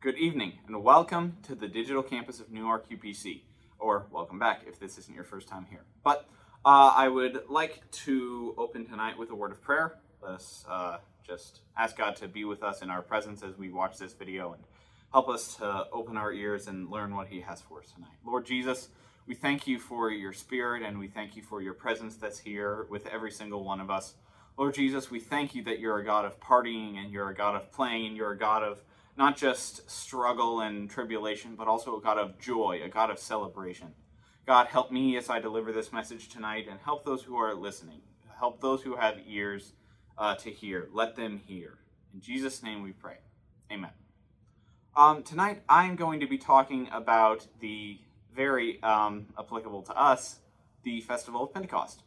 Good evening and welcome to the digital campus of Newark UPC, or welcome back if this isn't your first time here. But uh, I would like to open tonight with a word of prayer. Let us uh, just ask God to be with us in our presence as we watch this video and help us to open our ears and learn what He has for us tonight. Lord Jesus, we thank you for your spirit and we thank you for your presence that's here with every single one of us. Lord Jesus, we thank you that you're a God of partying and you're a God of playing and you're a God of not just struggle and tribulation, but also a God of joy, a God of celebration. God, help me as I deliver this message tonight and help those who are listening. Help those who have ears uh, to hear. Let them hear. In Jesus' name we pray. Amen. Um, tonight I'm going to be talking about the very um, applicable to us, the Festival of Pentecost.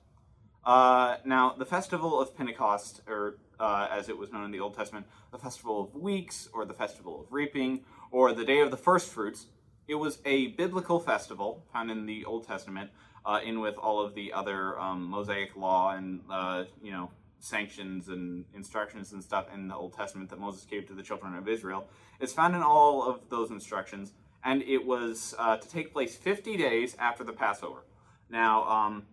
Uh, now, the Festival of Pentecost, or uh, as it was known in the Old Testament, the Festival of Weeks, or the Festival of Reaping, or the Day of the First Fruits, it was a biblical festival found in the Old Testament, uh, in with all of the other um, Mosaic law and uh, you know sanctions and instructions and stuff in the Old Testament that Moses gave to the children of Israel. It's found in all of those instructions, and it was uh, to take place 50 days after the Passover. Now, um,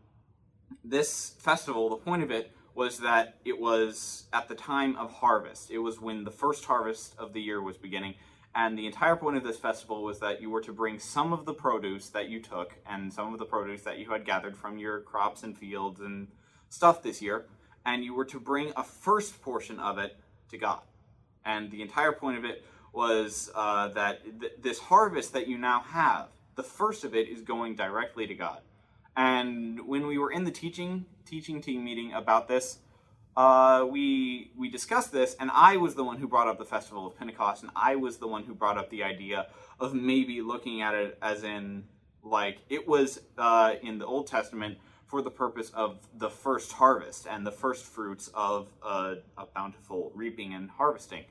this festival, the point of it was that it was at the time of harvest. It was when the first harvest of the year was beginning. And the entire point of this festival was that you were to bring some of the produce that you took and some of the produce that you had gathered from your crops and fields and stuff this year, and you were to bring a first portion of it to God. And the entire point of it was uh, that th- this harvest that you now have, the first of it is going directly to God. And when we were in the teaching teaching team meeting about this, uh, we we discussed this, and I was the one who brought up the festival of Pentecost, and I was the one who brought up the idea of maybe looking at it as in like it was uh, in the Old Testament for the purpose of the first harvest and the first fruits of a, a bountiful reaping and harvesting,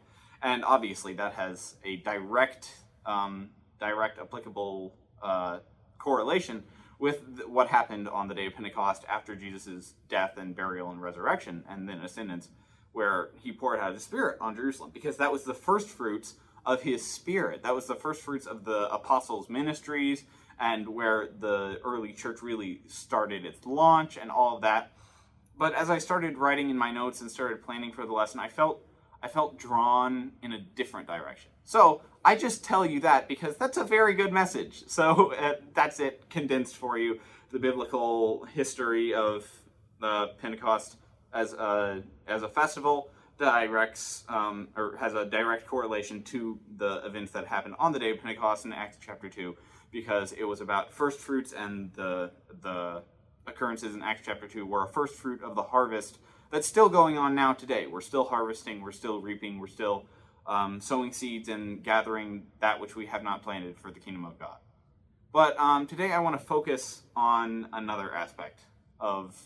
and obviously that has a direct um, direct applicable uh, correlation with what happened on the day of Pentecost after Jesus' death and burial and resurrection and then ascendance, where he poured out his spirit on Jerusalem, because that was the first fruits of his spirit. That was the first fruits of the apostles' ministries and where the early church really started its launch and all of that. But as I started writing in my notes and started planning for the lesson, I felt I felt drawn in a different direction. So I just tell you that because that's a very good message. So uh, that's it condensed for you. The biblical history of the Pentecost as a as a festival directs um, or has a direct correlation to the events that happened on the day of Pentecost in Acts chapter two, because it was about first fruits and the the occurrences in Acts chapter two were a first fruit of the harvest that's still going on now today. We're still harvesting, we're still reaping, we're still um, sowing seeds and gathering that which we have not planted for the kingdom of God. But um, today I want to focus on another aspect of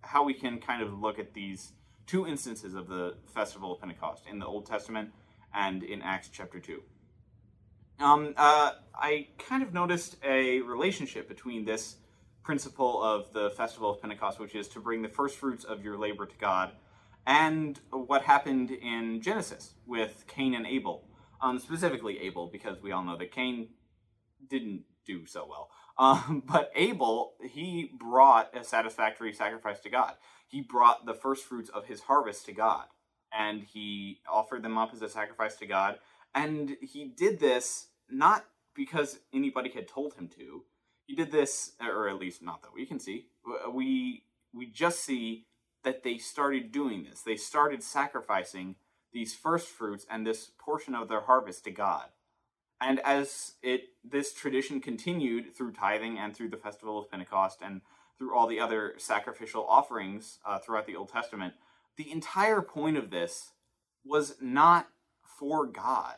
how we can kind of look at these two instances of the festival of Pentecost in the Old Testament and in Acts chapter 2. Um, uh, I kind of noticed a relationship between this principle of the festival of Pentecost, which is to bring the first fruits of your labor to God, and what happened in Genesis with Cain and Abel. Um, specifically Abel, because we all know that Cain didn't do so well. Um, but Abel, he brought a satisfactory sacrifice to God. He brought the first fruits of his harvest to God, and he offered them up as a sacrifice to God. And he did this not because anybody had told him to. He did this, or at least not that we can see. We we just see that they started doing this. They started sacrificing these first fruits and this portion of their harvest to God. And as it this tradition continued through tithing and through the festival of Pentecost and through all the other sacrificial offerings uh, throughout the Old Testament, the entire point of this was not for God.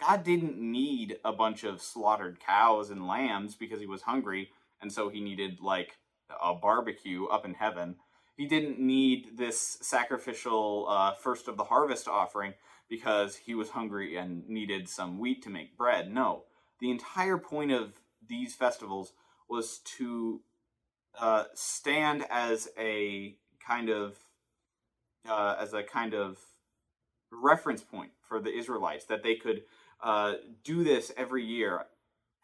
God didn't need a bunch of slaughtered cows and lambs because he was hungry, and so he needed like a barbecue up in heaven he didn't need this sacrificial uh, first of the harvest offering because he was hungry and needed some wheat to make bread. No, the entire point of these festivals was to uh, stand as a kind of uh, as a kind of reference point for the Israelites that they could uh, do this every year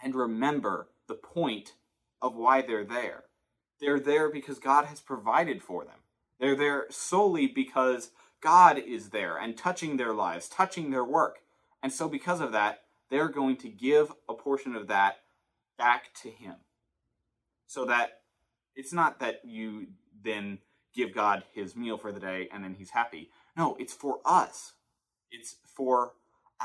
and remember the point of why they're there. They're there because God has provided for them. They're there solely because God is there and touching their lives, touching their work. And so, because of that, they're going to give a portion of that back to Him. So that it's not that you then give God His meal for the day and then He's happy. No, it's for us. It's for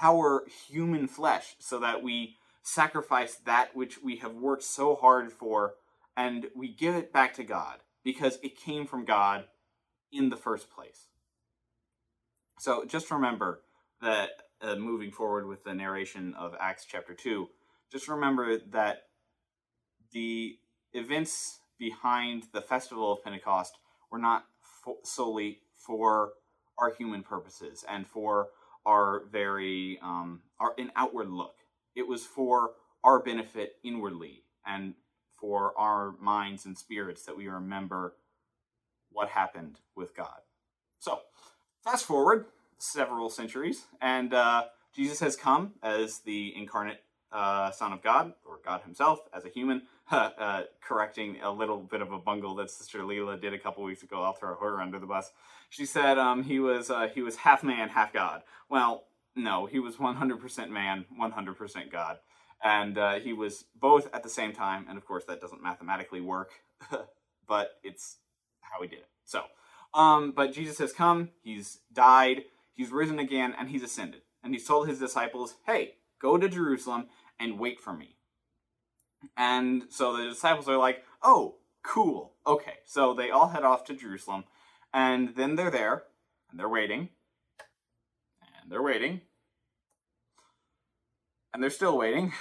our human flesh so that we sacrifice that which we have worked so hard for and we give it back to God because it came from God in the first place. So just remember that uh, moving forward with the narration of Acts chapter 2, just remember that the events behind the festival of Pentecost were not fo- solely for our human purposes and for our very um, our an outward look. It was for our benefit inwardly and for our minds and spirits that we remember what happened with God. So, fast forward several centuries, and uh, Jesus has come as the incarnate uh, Son of God, or God Himself as a human, uh, correcting a little bit of a bungle that Sister Leela did a couple weeks ago. I'll throw her under the bus. She said um, he was uh, he was half man, half God. Well, no, he was 100% man, 100% God, and uh, he was both at the same time. And of course, that doesn't mathematically work, but it's how he did it. So, um, but Jesus has come. He's died. He's risen again, and he's ascended. And he's told his disciples, "Hey, go to Jerusalem and wait for me." And so the disciples are like, "Oh, cool. Okay." So they all head off to Jerusalem and then they're there, and they're waiting, and they're waiting, and they're still waiting.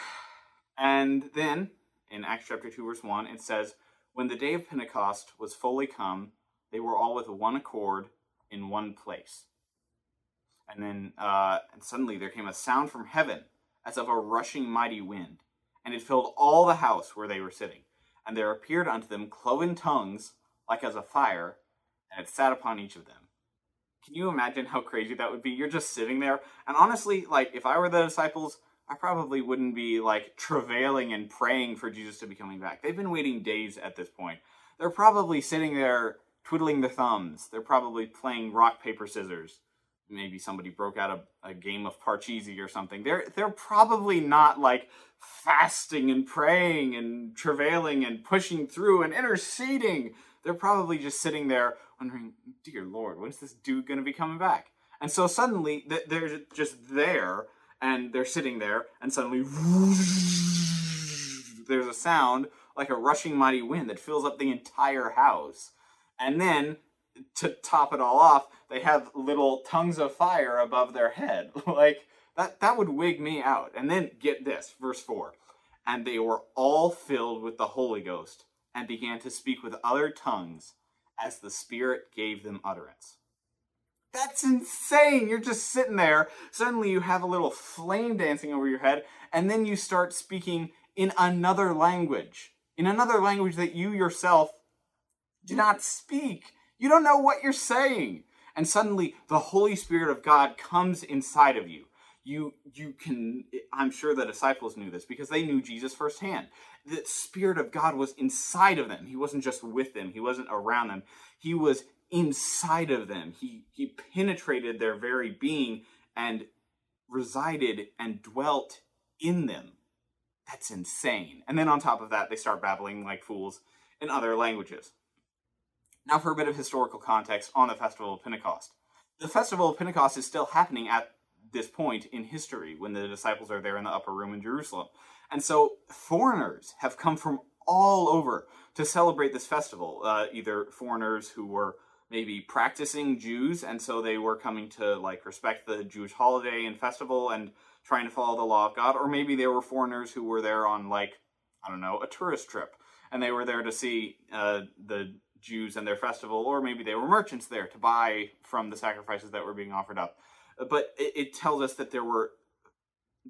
And then, in Acts chapter 2, verse 1, it says, When the day of Pentecost was fully come, they were all with one accord in one place. And then, uh, and suddenly there came a sound from heaven as of a rushing mighty wind, and it filled all the house where they were sitting. And there appeared unto them cloven tongues like as a fire, and it sat upon each of them. Can you imagine how crazy that would be? You're just sitting there, and honestly, like if I were the disciples, I probably wouldn't be like travailing and praying for Jesus to be coming back. They've been waiting days at this point. They're probably sitting there twiddling their thumbs. They're probably playing rock paper scissors. Maybe somebody broke out a, a game of Parcheesi or something. They're they're probably not like fasting and praying and travailing and pushing through and interceding. They're probably just sitting there wondering, dear Lord, when is this dude going to be coming back? And so suddenly they're just there and they're sitting there, and suddenly there's a sound like a rushing mighty wind that fills up the entire house. And then to top it all off, they have little tongues of fire above their head. like that that would wig me out. And then get this, verse 4. And they were all filled with the Holy Ghost and began to speak with other tongues as the Spirit gave them utterance. That's insane. You're just sitting there. Suddenly you have a little flame dancing over your head, and then you start speaking in another language, in another language that you yourself do not speak. You don't know what you're saying. And suddenly the Holy Spirit of God comes inside of you. You, you can, I'm sure the disciples knew this because they knew Jesus firsthand the Spirit of God was inside of them. He wasn't just with them, He wasn't around them. He was inside of them. He, he penetrated their very being and resided and dwelt in them. That's insane. And then on top of that, they start babbling like fools in other languages. Now, for a bit of historical context on the Festival of Pentecost. The Festival of Pentecost is still happening at this point in history when the disciples are there in the upper room in Jerusalem. And so foreigners have come from all over to celebrate this festival. Uh, either foreigners who were maybe practicing Jews, and so they were coming to like respect the Jewish holiday and festival and trying to follow the law of God, or maybe they were foreigners who were there on like I don't know a tourist trip, and they were there to see uh, the Jews and their festival, or maybe they were merchants there to buy from the sacrifices that were being offered up. But it, it tells us that there were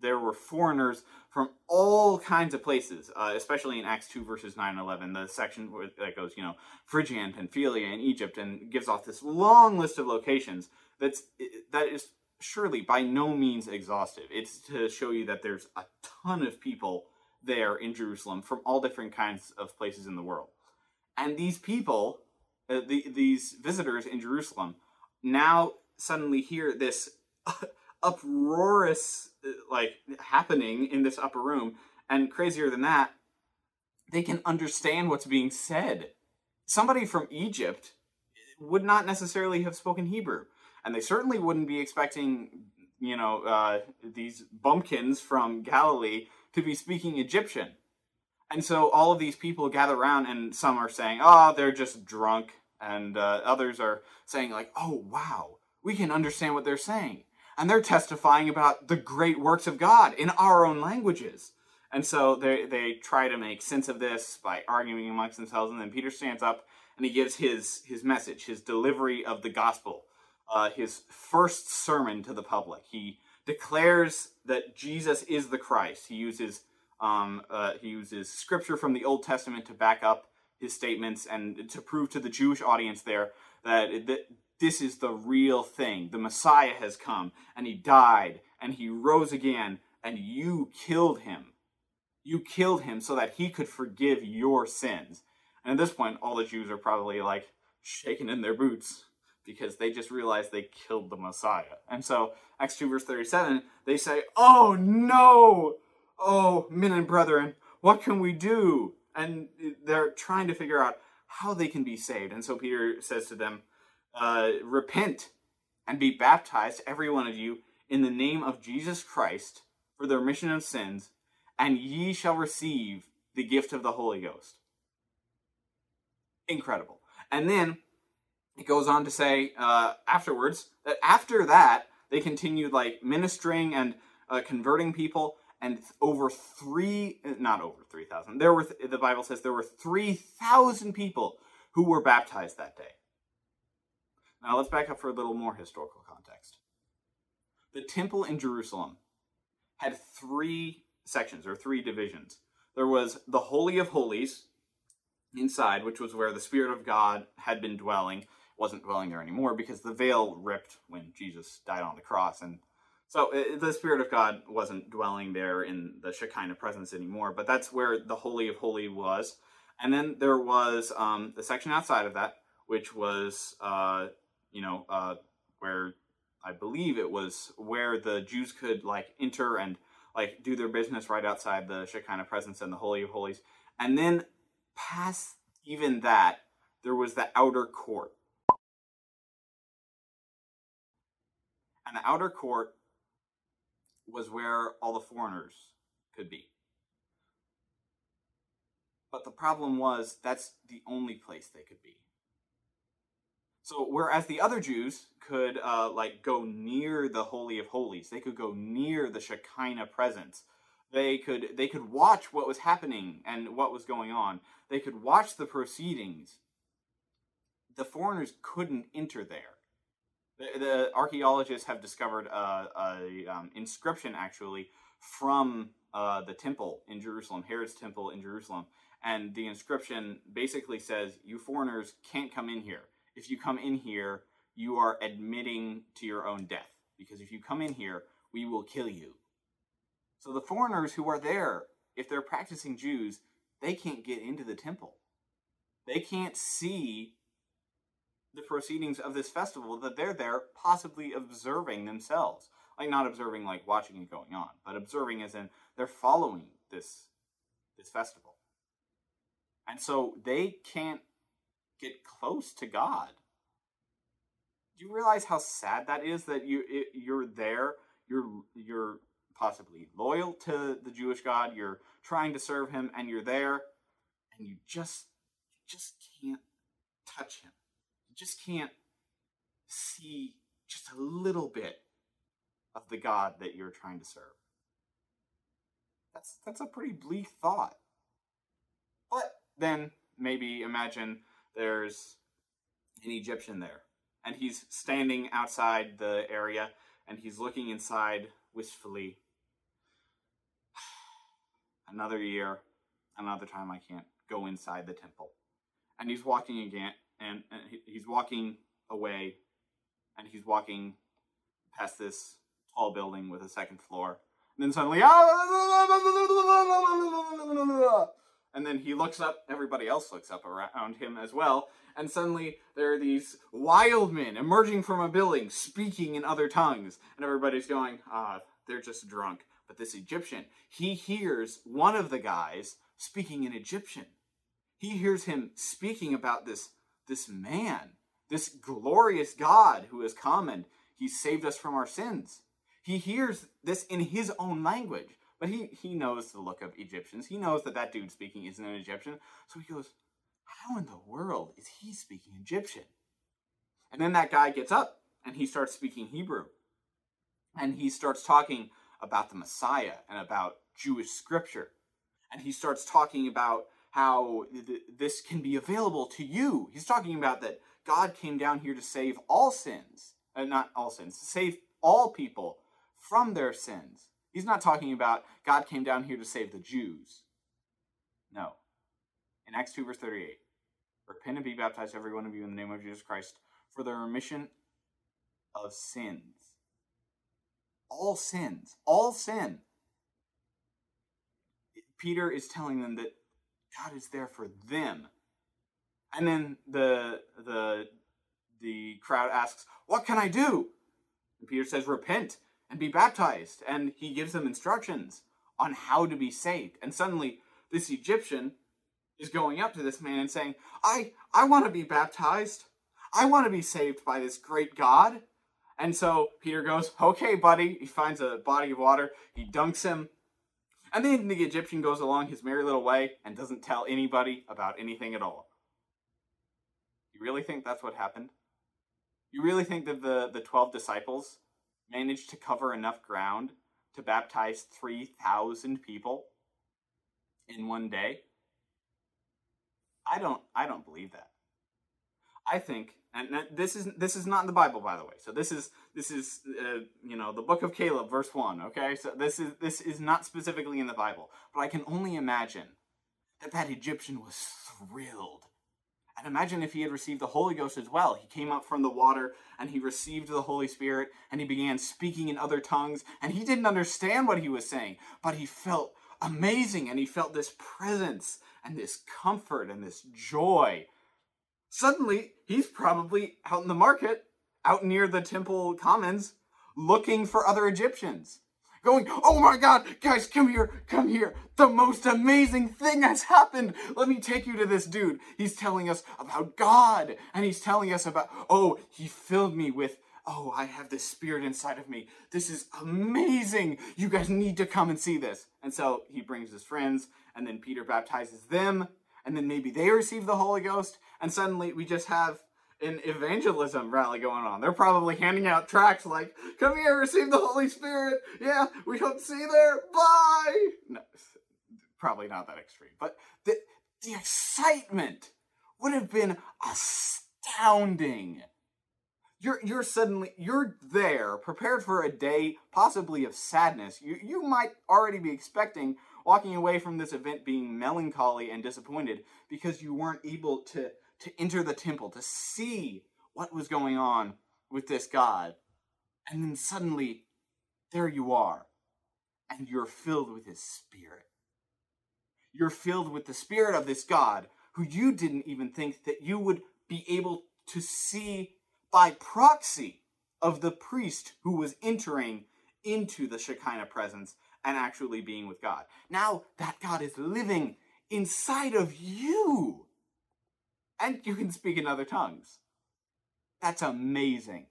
there were foreigners from all kinds of places, uh, especially in Acts 2, verses 9 and 11, the section that goes, you know, Phrygia and Pamphylia and Egypt, and gives off this long list of locations that's, that is surely by no means exhaustive. It's to show you that there's a ton of people there in Jerusalem from all different kinds of places in the world. And these people, uh, the, these visitors in Jerusalem, now suddenly hear this uproarious uh, like happening in this upper room. And crazier than that they can understand what's being said. Somebody from egypt would not necessarily have spoken hebrew. And they certainly wouldn't be expecting you know uh, these bumpkins from galilee to be speaking egyptian. And so all of these people gather around and some are saying oh they're just drunk. And uh, others are saying like oh wow. We can understand what they're saying and they're testifying about the great works of God in our own languages. And so they they try to make sense of this by arguing amongst themselves. And then Peter stands up and he gives his his message, his delivery of the gospel, uh, his first sermon to the public. He declares that Jesus is the Christ. He uses um, uh, he uses scripture from the Old Testament to back up his statements and to prove to the Jewish audience there that, that this is the real thing. The Messiah has come, and he died, and he rose again, and you killed him. You killed him so that he could forgive your sins. And at this point, all the Jews are probably like shaking in their boots because they just realized they killed the Messiah. And so, Acts 2, verse 37, they say, Oh no! Oh, men and brethren, what can we do? And they're trying to figure out how they can be saved. And so Peter says to them, uh, repent and be baptized, every one of you, in the name of Jesus Christ for the remission of sins, and ye shall receive the gift of the Holy Ghost. Incredible. And then it goes on to say uh, afterwards that after that, they continued like ministering and uh, converting people and over three not over 3000 there were the bible says there were 3000 people who were baptized that day now let's back up for a little more historical context. The temple in Jerusalem had three sections or three divisions. There was the Holy of Holies inside, which was where the Spirit of God had been dwelling. Wasn't dwelling there anymore because the veil ripped when Jesus died on the cross. And so it, uh, the Spirit of God wasn't dwelling there in the Shekinah presence anymore, but that's where the Holy of Holies was. And then there was um, the section outside of that, which was uh, you know, uh, where I believe it was where the Jews could like enter and like do their business right outside the Shekinah presence and the Holy of Holies. And then past even that, there was the outer court. And the outer court was where all the foreigners could be. But the problem was that's the only place they could be. So whereas the other Jews could uh, like go near the holy of holies, they could go near the Shekinah presence. They could they could watch what was happening and what was going on. They could watch the proceedings. The foreigners couldn't enter there. The, the archaeologists have discovered a, a um, inscription actually from uh, the temple in Jerusalem, Herod's temple in Jerusalem, and the inscription basically says, "You foreigners can't come in here." If you come in here, you are admitting to your own death. Because if you come in here, we will kill you. So the foreigners who are there, if they're practicing Jews, they can't get into the temple. They can't see the proceedings of this festival that they're there possibly observing themselves. Like not observing like watching it going on, but observing as in they're following this this festival. And so they can't get close to God. Do you realize how sad that is that you you're there, you're you're possibly loyal to the Jewish God, you're trying to serve him and you're there and you just you just can't touch him. You just can't see just a little bit of the God that you're trying to serve. That's that's a pretty bleak thought. But then maybe imagine there's an Egyptian there. And he's standing outside the area and he's looking inside wistfully. another year, another time I can't go inside the temple. And he's walking again, and, and he's walking away, and he's walking past this tall building with a second floor. And then suddenly, ah! And then he looks up, everybody else looks up around him as well, and suddenly there are these wild men emerging from a building, speaking in other tongues, and everybody's going, ah, they're just drunk. But this Egyptian, he hears one of the guys speaking in Egyptian. He hears him speaking about this, this man, this glorious God who has come and he saved us from our sins. He hears this in his own language, but he, he knows the look of Egyptians. He knows that that dude speaking isn't an Egyptian. So he goes, How in the world is he speaking Egyptian? And then that guy gets up and he starts speaking Hebrew. And he starts talking about the Messiah and about Jewish scripture. And he starts talking about how th- this can be available to you. He's talking about that God came down here to save all sins, uh, not all sins, to save all people from their sins. He's not talking about God came down here to save the Jews. No. In Acts 2, verse 38, repent and be baptized, every one of you, in the name of Jesus Christ, for the remission of sins. All sins, all sin. Peter is telling them that God is there for them. And then the the the crowd asks, "What can I do?" And Peter says, "Repent and be baptized." And he gives them instructions on how to be saved. And suddenly, this Egyptian is going up to this man and saying, "I I want to be baptized. I want to be saved by this great God." And so Peter goes, "Okay, buddy." He finds a body of water. He dunks him and then the Egyptian goes along his merry little way and doesn't tell anybody about anything at all. You really think that's what happened? You really think that the, the 12 disciples managed to cover enough ground to baptize 3,000 people in one day? I don't I don't believe that. I think and this is this is not in the Bible, by the way. So this is this is uh, you know the book of Caleb, verse one. Okay, so this is this is not specifically in the Bible, but I can only imagine that that Egyptian was thrilled. And imagine if he had received the Holy Ghost as well. He came up from the water and he received the Holy Spirit and he began speaking in other tongues and he didn't understand what he was saying, but he felt amazing and he felt this presence and this comfort and this joy Suddenly, he's probably out in the market, out near the temple commons, looking for other Egyptians. Going, oh my god, guys, come here, come here. The most amazing thing has happened. Let me take you to this dude. He's telling us about God, and he's telling us about, oh, he filled me with oh, I have this spirit inside of me. This is amazing. You guys need to come and see this. And so he brings his friends, and then Peter baptizes them, and then maybe they receive the Holy Ghost, and suddenly we just have an evangelism rally going on. They're probably handing out tracts like, come here, receive the Holy Spirit. Yeah, we hope to see you there. Bye. No, probably not that extreme. But the, the excitement would have been astounding. You're, you're suddenly, you're there, prepared for a day possibly of sadness. You, you might already be expecting walking away from this event being melancholy and disappointed because you weren't able to, to enter the temple, to see what was going on with this God. And then suddenly, there you are, and you're filled with His Spirit. You're filled with the Spirit of this God who you didn't even think that you would be able to see by proxy of the priest who was entering into the Shekinah presence and actually being with God. Now that God is living inside of you, and you can speak in other tongues. That's amazing.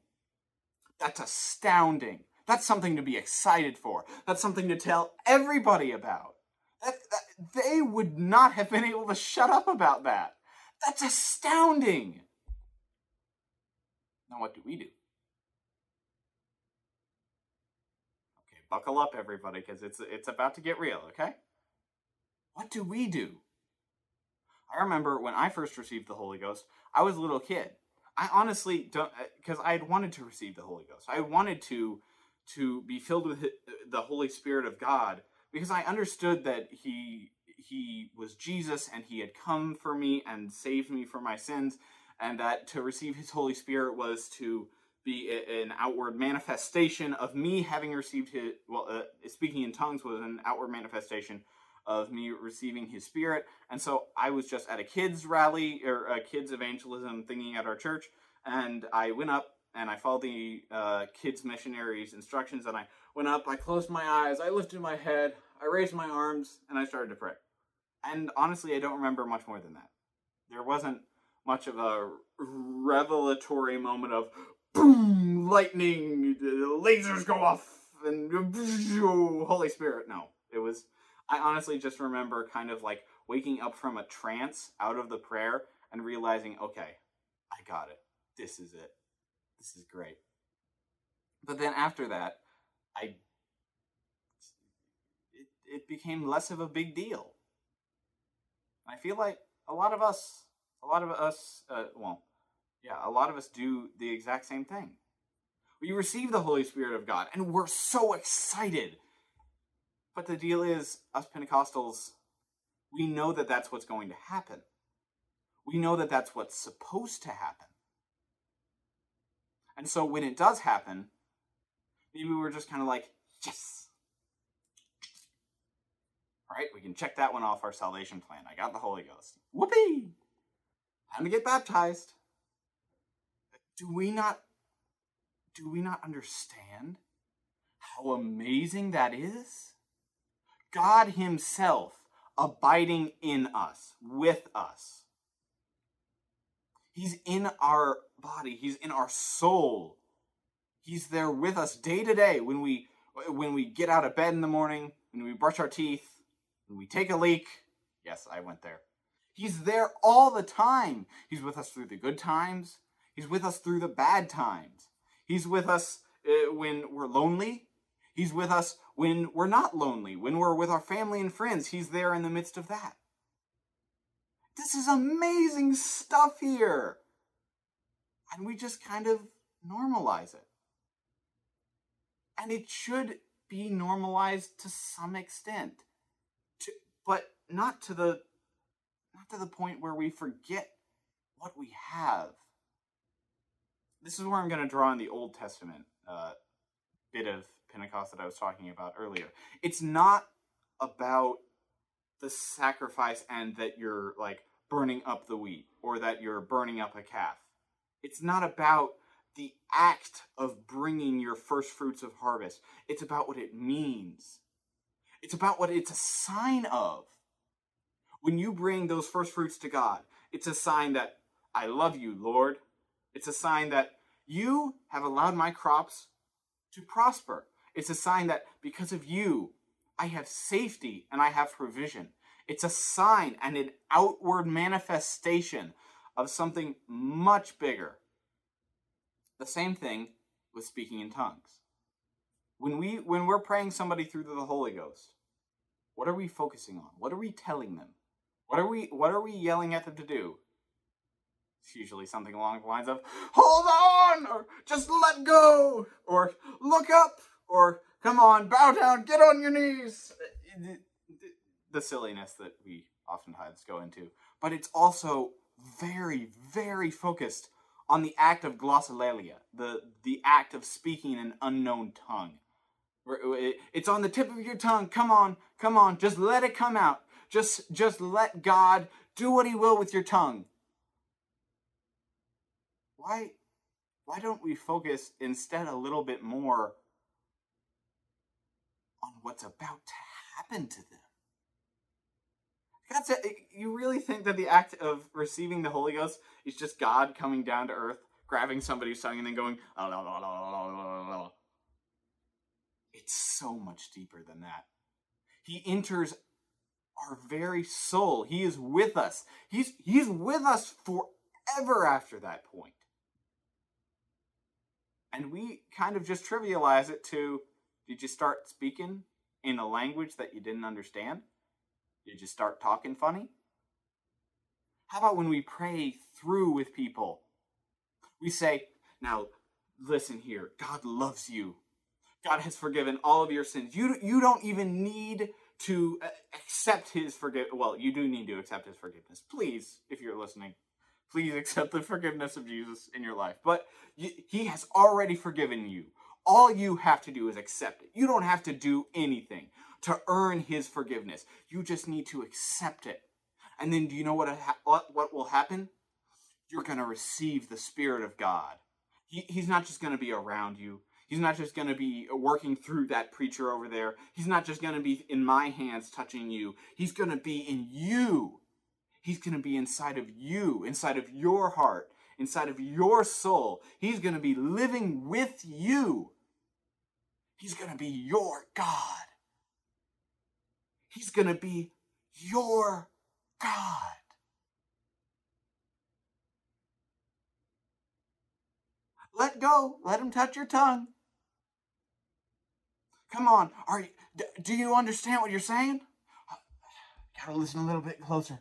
That's astounding. That's something to be excited for. That's something to tell everybody about. That, that, they would not have been able to shut up about that. That's astounding. Now, what do we do? Okay, buckle up, everybody, because it's it's about to get real. Okay. What do we do? I remember when I first received the Holy Ghost, I was a little kid. I honestly don't, because uh, I had wanted to receive the Holy Ghost. I wanted to to be filled with the Holy Spirit of God because I understood that he he was Jesus and he had come for me and saved me from my sins and that to receive his Holy Spirit was to be an outward manifestation of me having received his well uh, speaking in tongues was an outward manifestation of me receiving his spirit and so i was just at a kids rally or a kids evangelism thingy at our church and i went up and i followed the uh, kids missionaries instructions and i went up i closed my eyes i lifted my head i raised my arms and i started to pray and honestly i don't remember much more than that there wasn't much of a revelatory moment of boom, lightning, lasers go off, and Holy Spirit. No, it was. I honestly just remember kind of like waking up from a trance out of the prayer and realizing, okay, I got it. This is it. This is great. But then after that, I it, it became less of a big deal. I feel like a lot of us, a lot of us, uh, well, yeah, a lot of us do the exact same thing. We receive the Holy Spirit of God and we're so excited. But the deal is, us Pentecostals, we know that that's what's going to happen. We know that that's what's supposed to happen. And so when it does happen, maybe we're just kind of like, yes. All right, we can check that one off our salvation plan. I got the Holy Ghost. Whoopee! Time to get baptized do we not do we not understand how amazing that is? God himself abiding in us, with us. He's in our body, he's in our soul. He's there with us day to day when we when we get out of bed in the morning, when we brush our teeth, when we take a leak. Yes, I went there. He's there all the time. He's with us through the good times He's with us through the bad times. He's with us uh, when we're lonely. He's with us when we're not lonely, when we're with our family and friends. He's there in the midst of that. This is amazing stuff here. And we just kind of normalize it. And it should be normalized to some extent. To, but not to the not to the point where we forget what we have this is where I'm going to draw on the Old Testament uh, bit of Pentecost that I was talking about earlier. It's not about the sacrifice and that you're like burning up the wheat or that you're burning up a calf. It's not about the act of bringing your first fruits of harvest. It's about what it means. It's about what it's a sign of. When you bring those first fruits to God, it's a sign that I love you, Lord. It's a sign that you have allowed my crops to prosper. It's a sign that because of you, I have safety and I have provision. It's a sign and an outward manifestation of something much bigger. The same thing with speaking in tongues. When we when we're praying somebody through the Holy Ghost, what are we focusing on? What are we telling them? What are we what are we yelling at them to do? It's usually something along the lines of, hold on, or just let go, or look up, or come on, bow down, get on your knees. Uh, the silliness that we oftentimes go into. But it's also very, very focused on the act of glossolalia, the, the act of speaking an unknown tongue. Uh, it's on the tip of your tongue. Come on, come on, just let it come out. Just, just let God do what He will with your tongue why why don't we focus instead a little bit more on what's about to happen to them? God said, eh, you really think that the act of receiving the Holy Ghost is just God coming down to earth, grabbing somebody's tongue, and then going, la, la, la, la, la, la. it's so much deeper than that. He enters our very soul. He is with us. He's he's with us forever after that point. And we kind of just trivialize it to did you start speaking in a language that you didn't understand? Did you start talking funny? How about when we pray through with people? We say, now listen here, God loves you. God has forgiven all of your sins. You, you don't even need to uh, accept his forgiveness. Well, you do need to accept his forgiveness. Please, if you're listening, please accept the forgiveness of Jesus in your life. But he has already forgiven you. All you have to do is accept it. You don't have to do anything to earn his forgiveness. You just need to accept it. And then do you know what what, what will happen? You're going to receive the spirit of God. He, he's not just going to be around you. He's not just going to be working through that preacher over there. He's not just going to be in my hands touching you. He's going to be in you. He's going to be inside of you, inside of your heart, inside of your soul. He's going to be living with you. He's going to be your God. He's going to be your God. Let go. Let him touch your tongue. Come on. Are you, do you understand what you're saying? Gotta listen a little bit closer.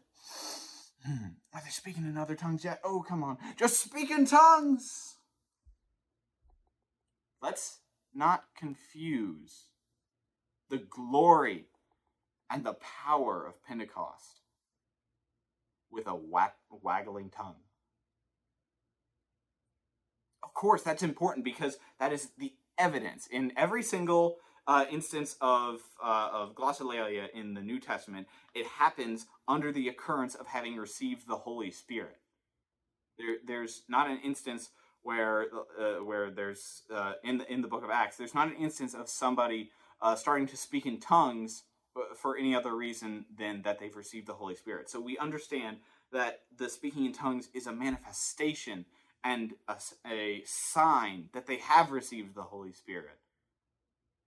Hmm. Are they speaking in other tongues yet? Oh, come on. Just speak in tongues. Let's not confuse the glory and the power of Pentecost with a whack, waggling tongue. Of course, that's important because that is the evidence in every single uh, instance of uh, of glossolalia in the New Testament, it happens under the occurrence of having received the Holy Spirit. There, there's not an instance where uh, where there's uh, in the in the Book of Acts. There's not an instance of somebody uh, starting to speak in tongues uh, for any other reason than that they've received the Holy Spirit. So we understand that the speaking in tongues is a manifestation and a, a sign that they have received the Holy Spirit.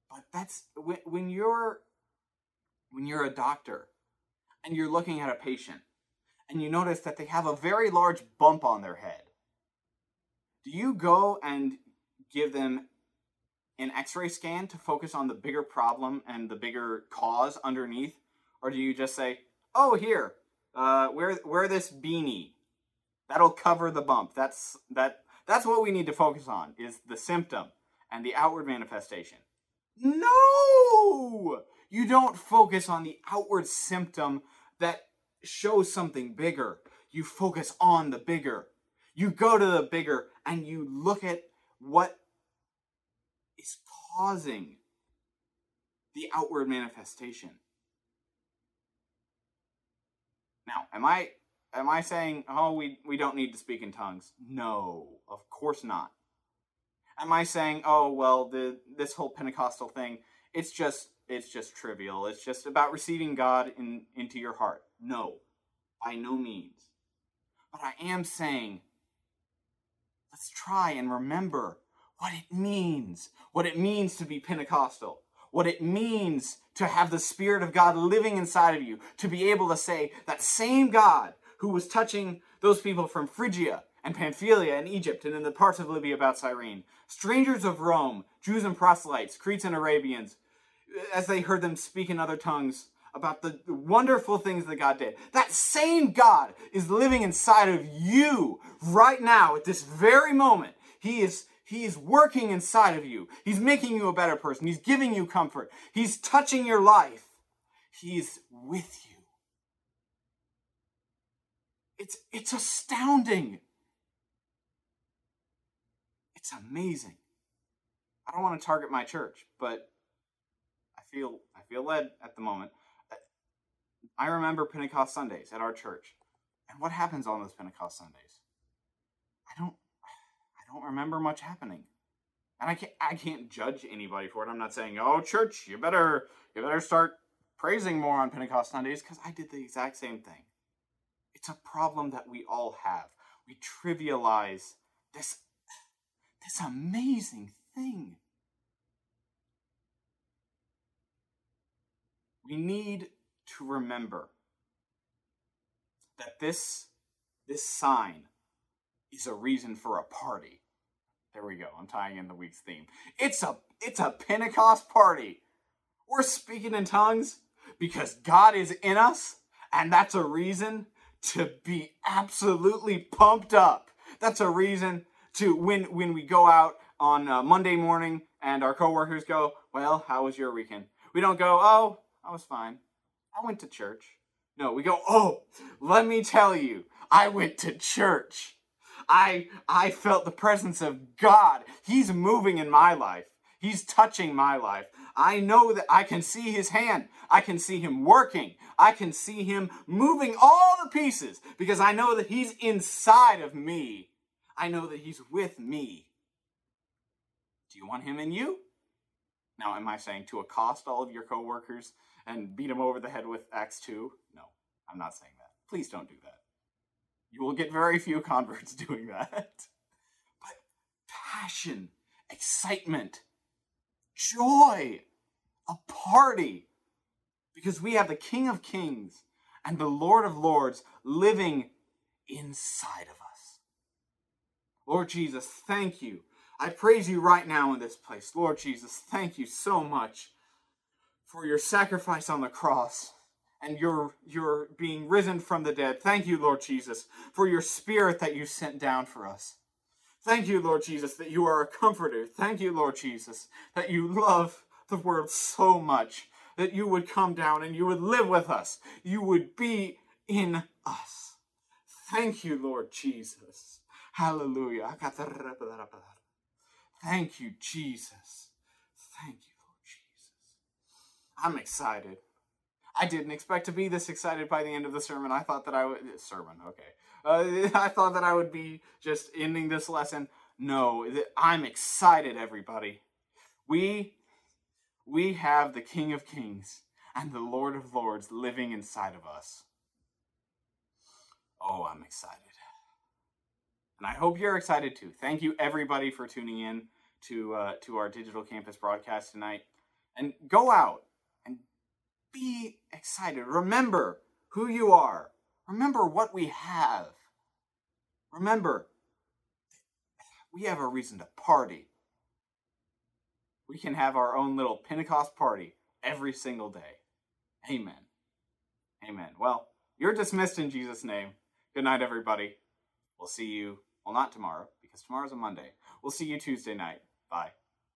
But that's when, when you're when you're a doctor and you're looking at a patient and you notice that they have a very large bump on their head. Do you go and give them an x-ray scan to focus on the bigger problem and the bigger cause underneath or do you just say, "Oh, here, uh, wear wear this beanie. That'll cover the bump." That's that that's what we need to focus on is the symptom and the outward manifestation. No! You don't focus on the outward symptom that shows something bigger. You focus on the bigger. You go to the bigger and you look at what is causing the outward manifestation. Now, am I am I saying, "Oh, we we don't need to speak in tongues"? No, of course not. Am I saying, oh well, the this whole Pentecostal thing, it's just it's just trivial. It's just about receiving God in into your heart. No, by no means. But I am saying, let's try and remember what it means, what it means to be Pentecostal, what it means to have the Spirit of God living inside of you, to be able to say that same God who was touching those people from Phrygia and Pamphylia and Egypt and in the parts of Libya about Cyrene, strangers of Rome, Jews and proselytes, Cretes and Arabians, as they heard them speak in other tongues about the wonderful things that God did. That same God is living inside of you right now at this very moment. He is he is working inside of you. He's making you a better person. He's giving you comfort. He's touching your life. He's with you. It's, it's astounding. It's amazing. I don't want to target my church, but I feel I feel led at the moment. I remember Pentecost Sundays at our church. And what happens on those Pentecost Sundays? I don't I don't remember much happening. And I can't I can't judge anybody for it. I'm not saying, "Oh, church, you better you better start praising more on Pentecost Sundays" because I did the exact same thing. It's a problem that we all have. We trivialize this this amazing thing. We need to remember that this, this sign is a reason for a party. There we go. I'm tying in the week's theme. It's a it's a Pentecost party. We're speaking in tongues because God is in us, and that's a reason to be absolutely pumped up. That's a reason to when when we go out on uh, Monday morning and our coworkers go, "Well, how was your weekend?" We don't go, "Oh, I was fine. I went to church." No, we go, oh, let me tell you, I went to church. I I felt the presence of God. He's moving in my life. He's touching my life. I know that I can see his hand. I can see him working. I can see him moving all the pieces because I know that he's inside of me. I know that he's with me. Do you want him in you? Now, am I saying to accost all of your coworkers and beat them over the head with Acts 2? No, I'm not saying that. Please don't do that. You will get very few converts doing that. But passion, excitement, joy, a party. Because we have the King of Kings and the Lord of Lords living inside of us. Lord Jesus, thank you. I praise you right now in this place. Lord Jesus, thank you so much for your sacrifice on the cross and your your being risen from the dead. Thank you, Lord Jesus, for your spirit that you sent down for us. Thank you, Lord Jesus, that you are a comforter. Thank you, Lord Jesus, that you love the world so much that you would come down and you would live with us. You would be in us. Thank you, Lord Jesus. Hallelujah. Thank you, Jesus. Thank you, Lord Jesus. I'm excited. I didn't expect to be this excited by the end of the sermon. I thought that I would sermon, okay. Uh, I thought that I would be just ending this lesson. No, I'm excited, everybody. We we have the King of Kings and the Lord of Lords living inside of us. Oh, I'm excited. And I hope you're excited too. Thank you everybody for tuning in to uh, to our digital campus broadcast tonight. And go out and be excited. Remember who you are. Remember what we have. Remember, we have a reason to party. We can have our own little Pentecost party every single day. Amen. Amen. Well, you're dismissed in Jesus' name. Good night, everybody. We'll see you, well, not tomorrow, because tomorrow's a Monday. We'll see you Tuesday night. Bye.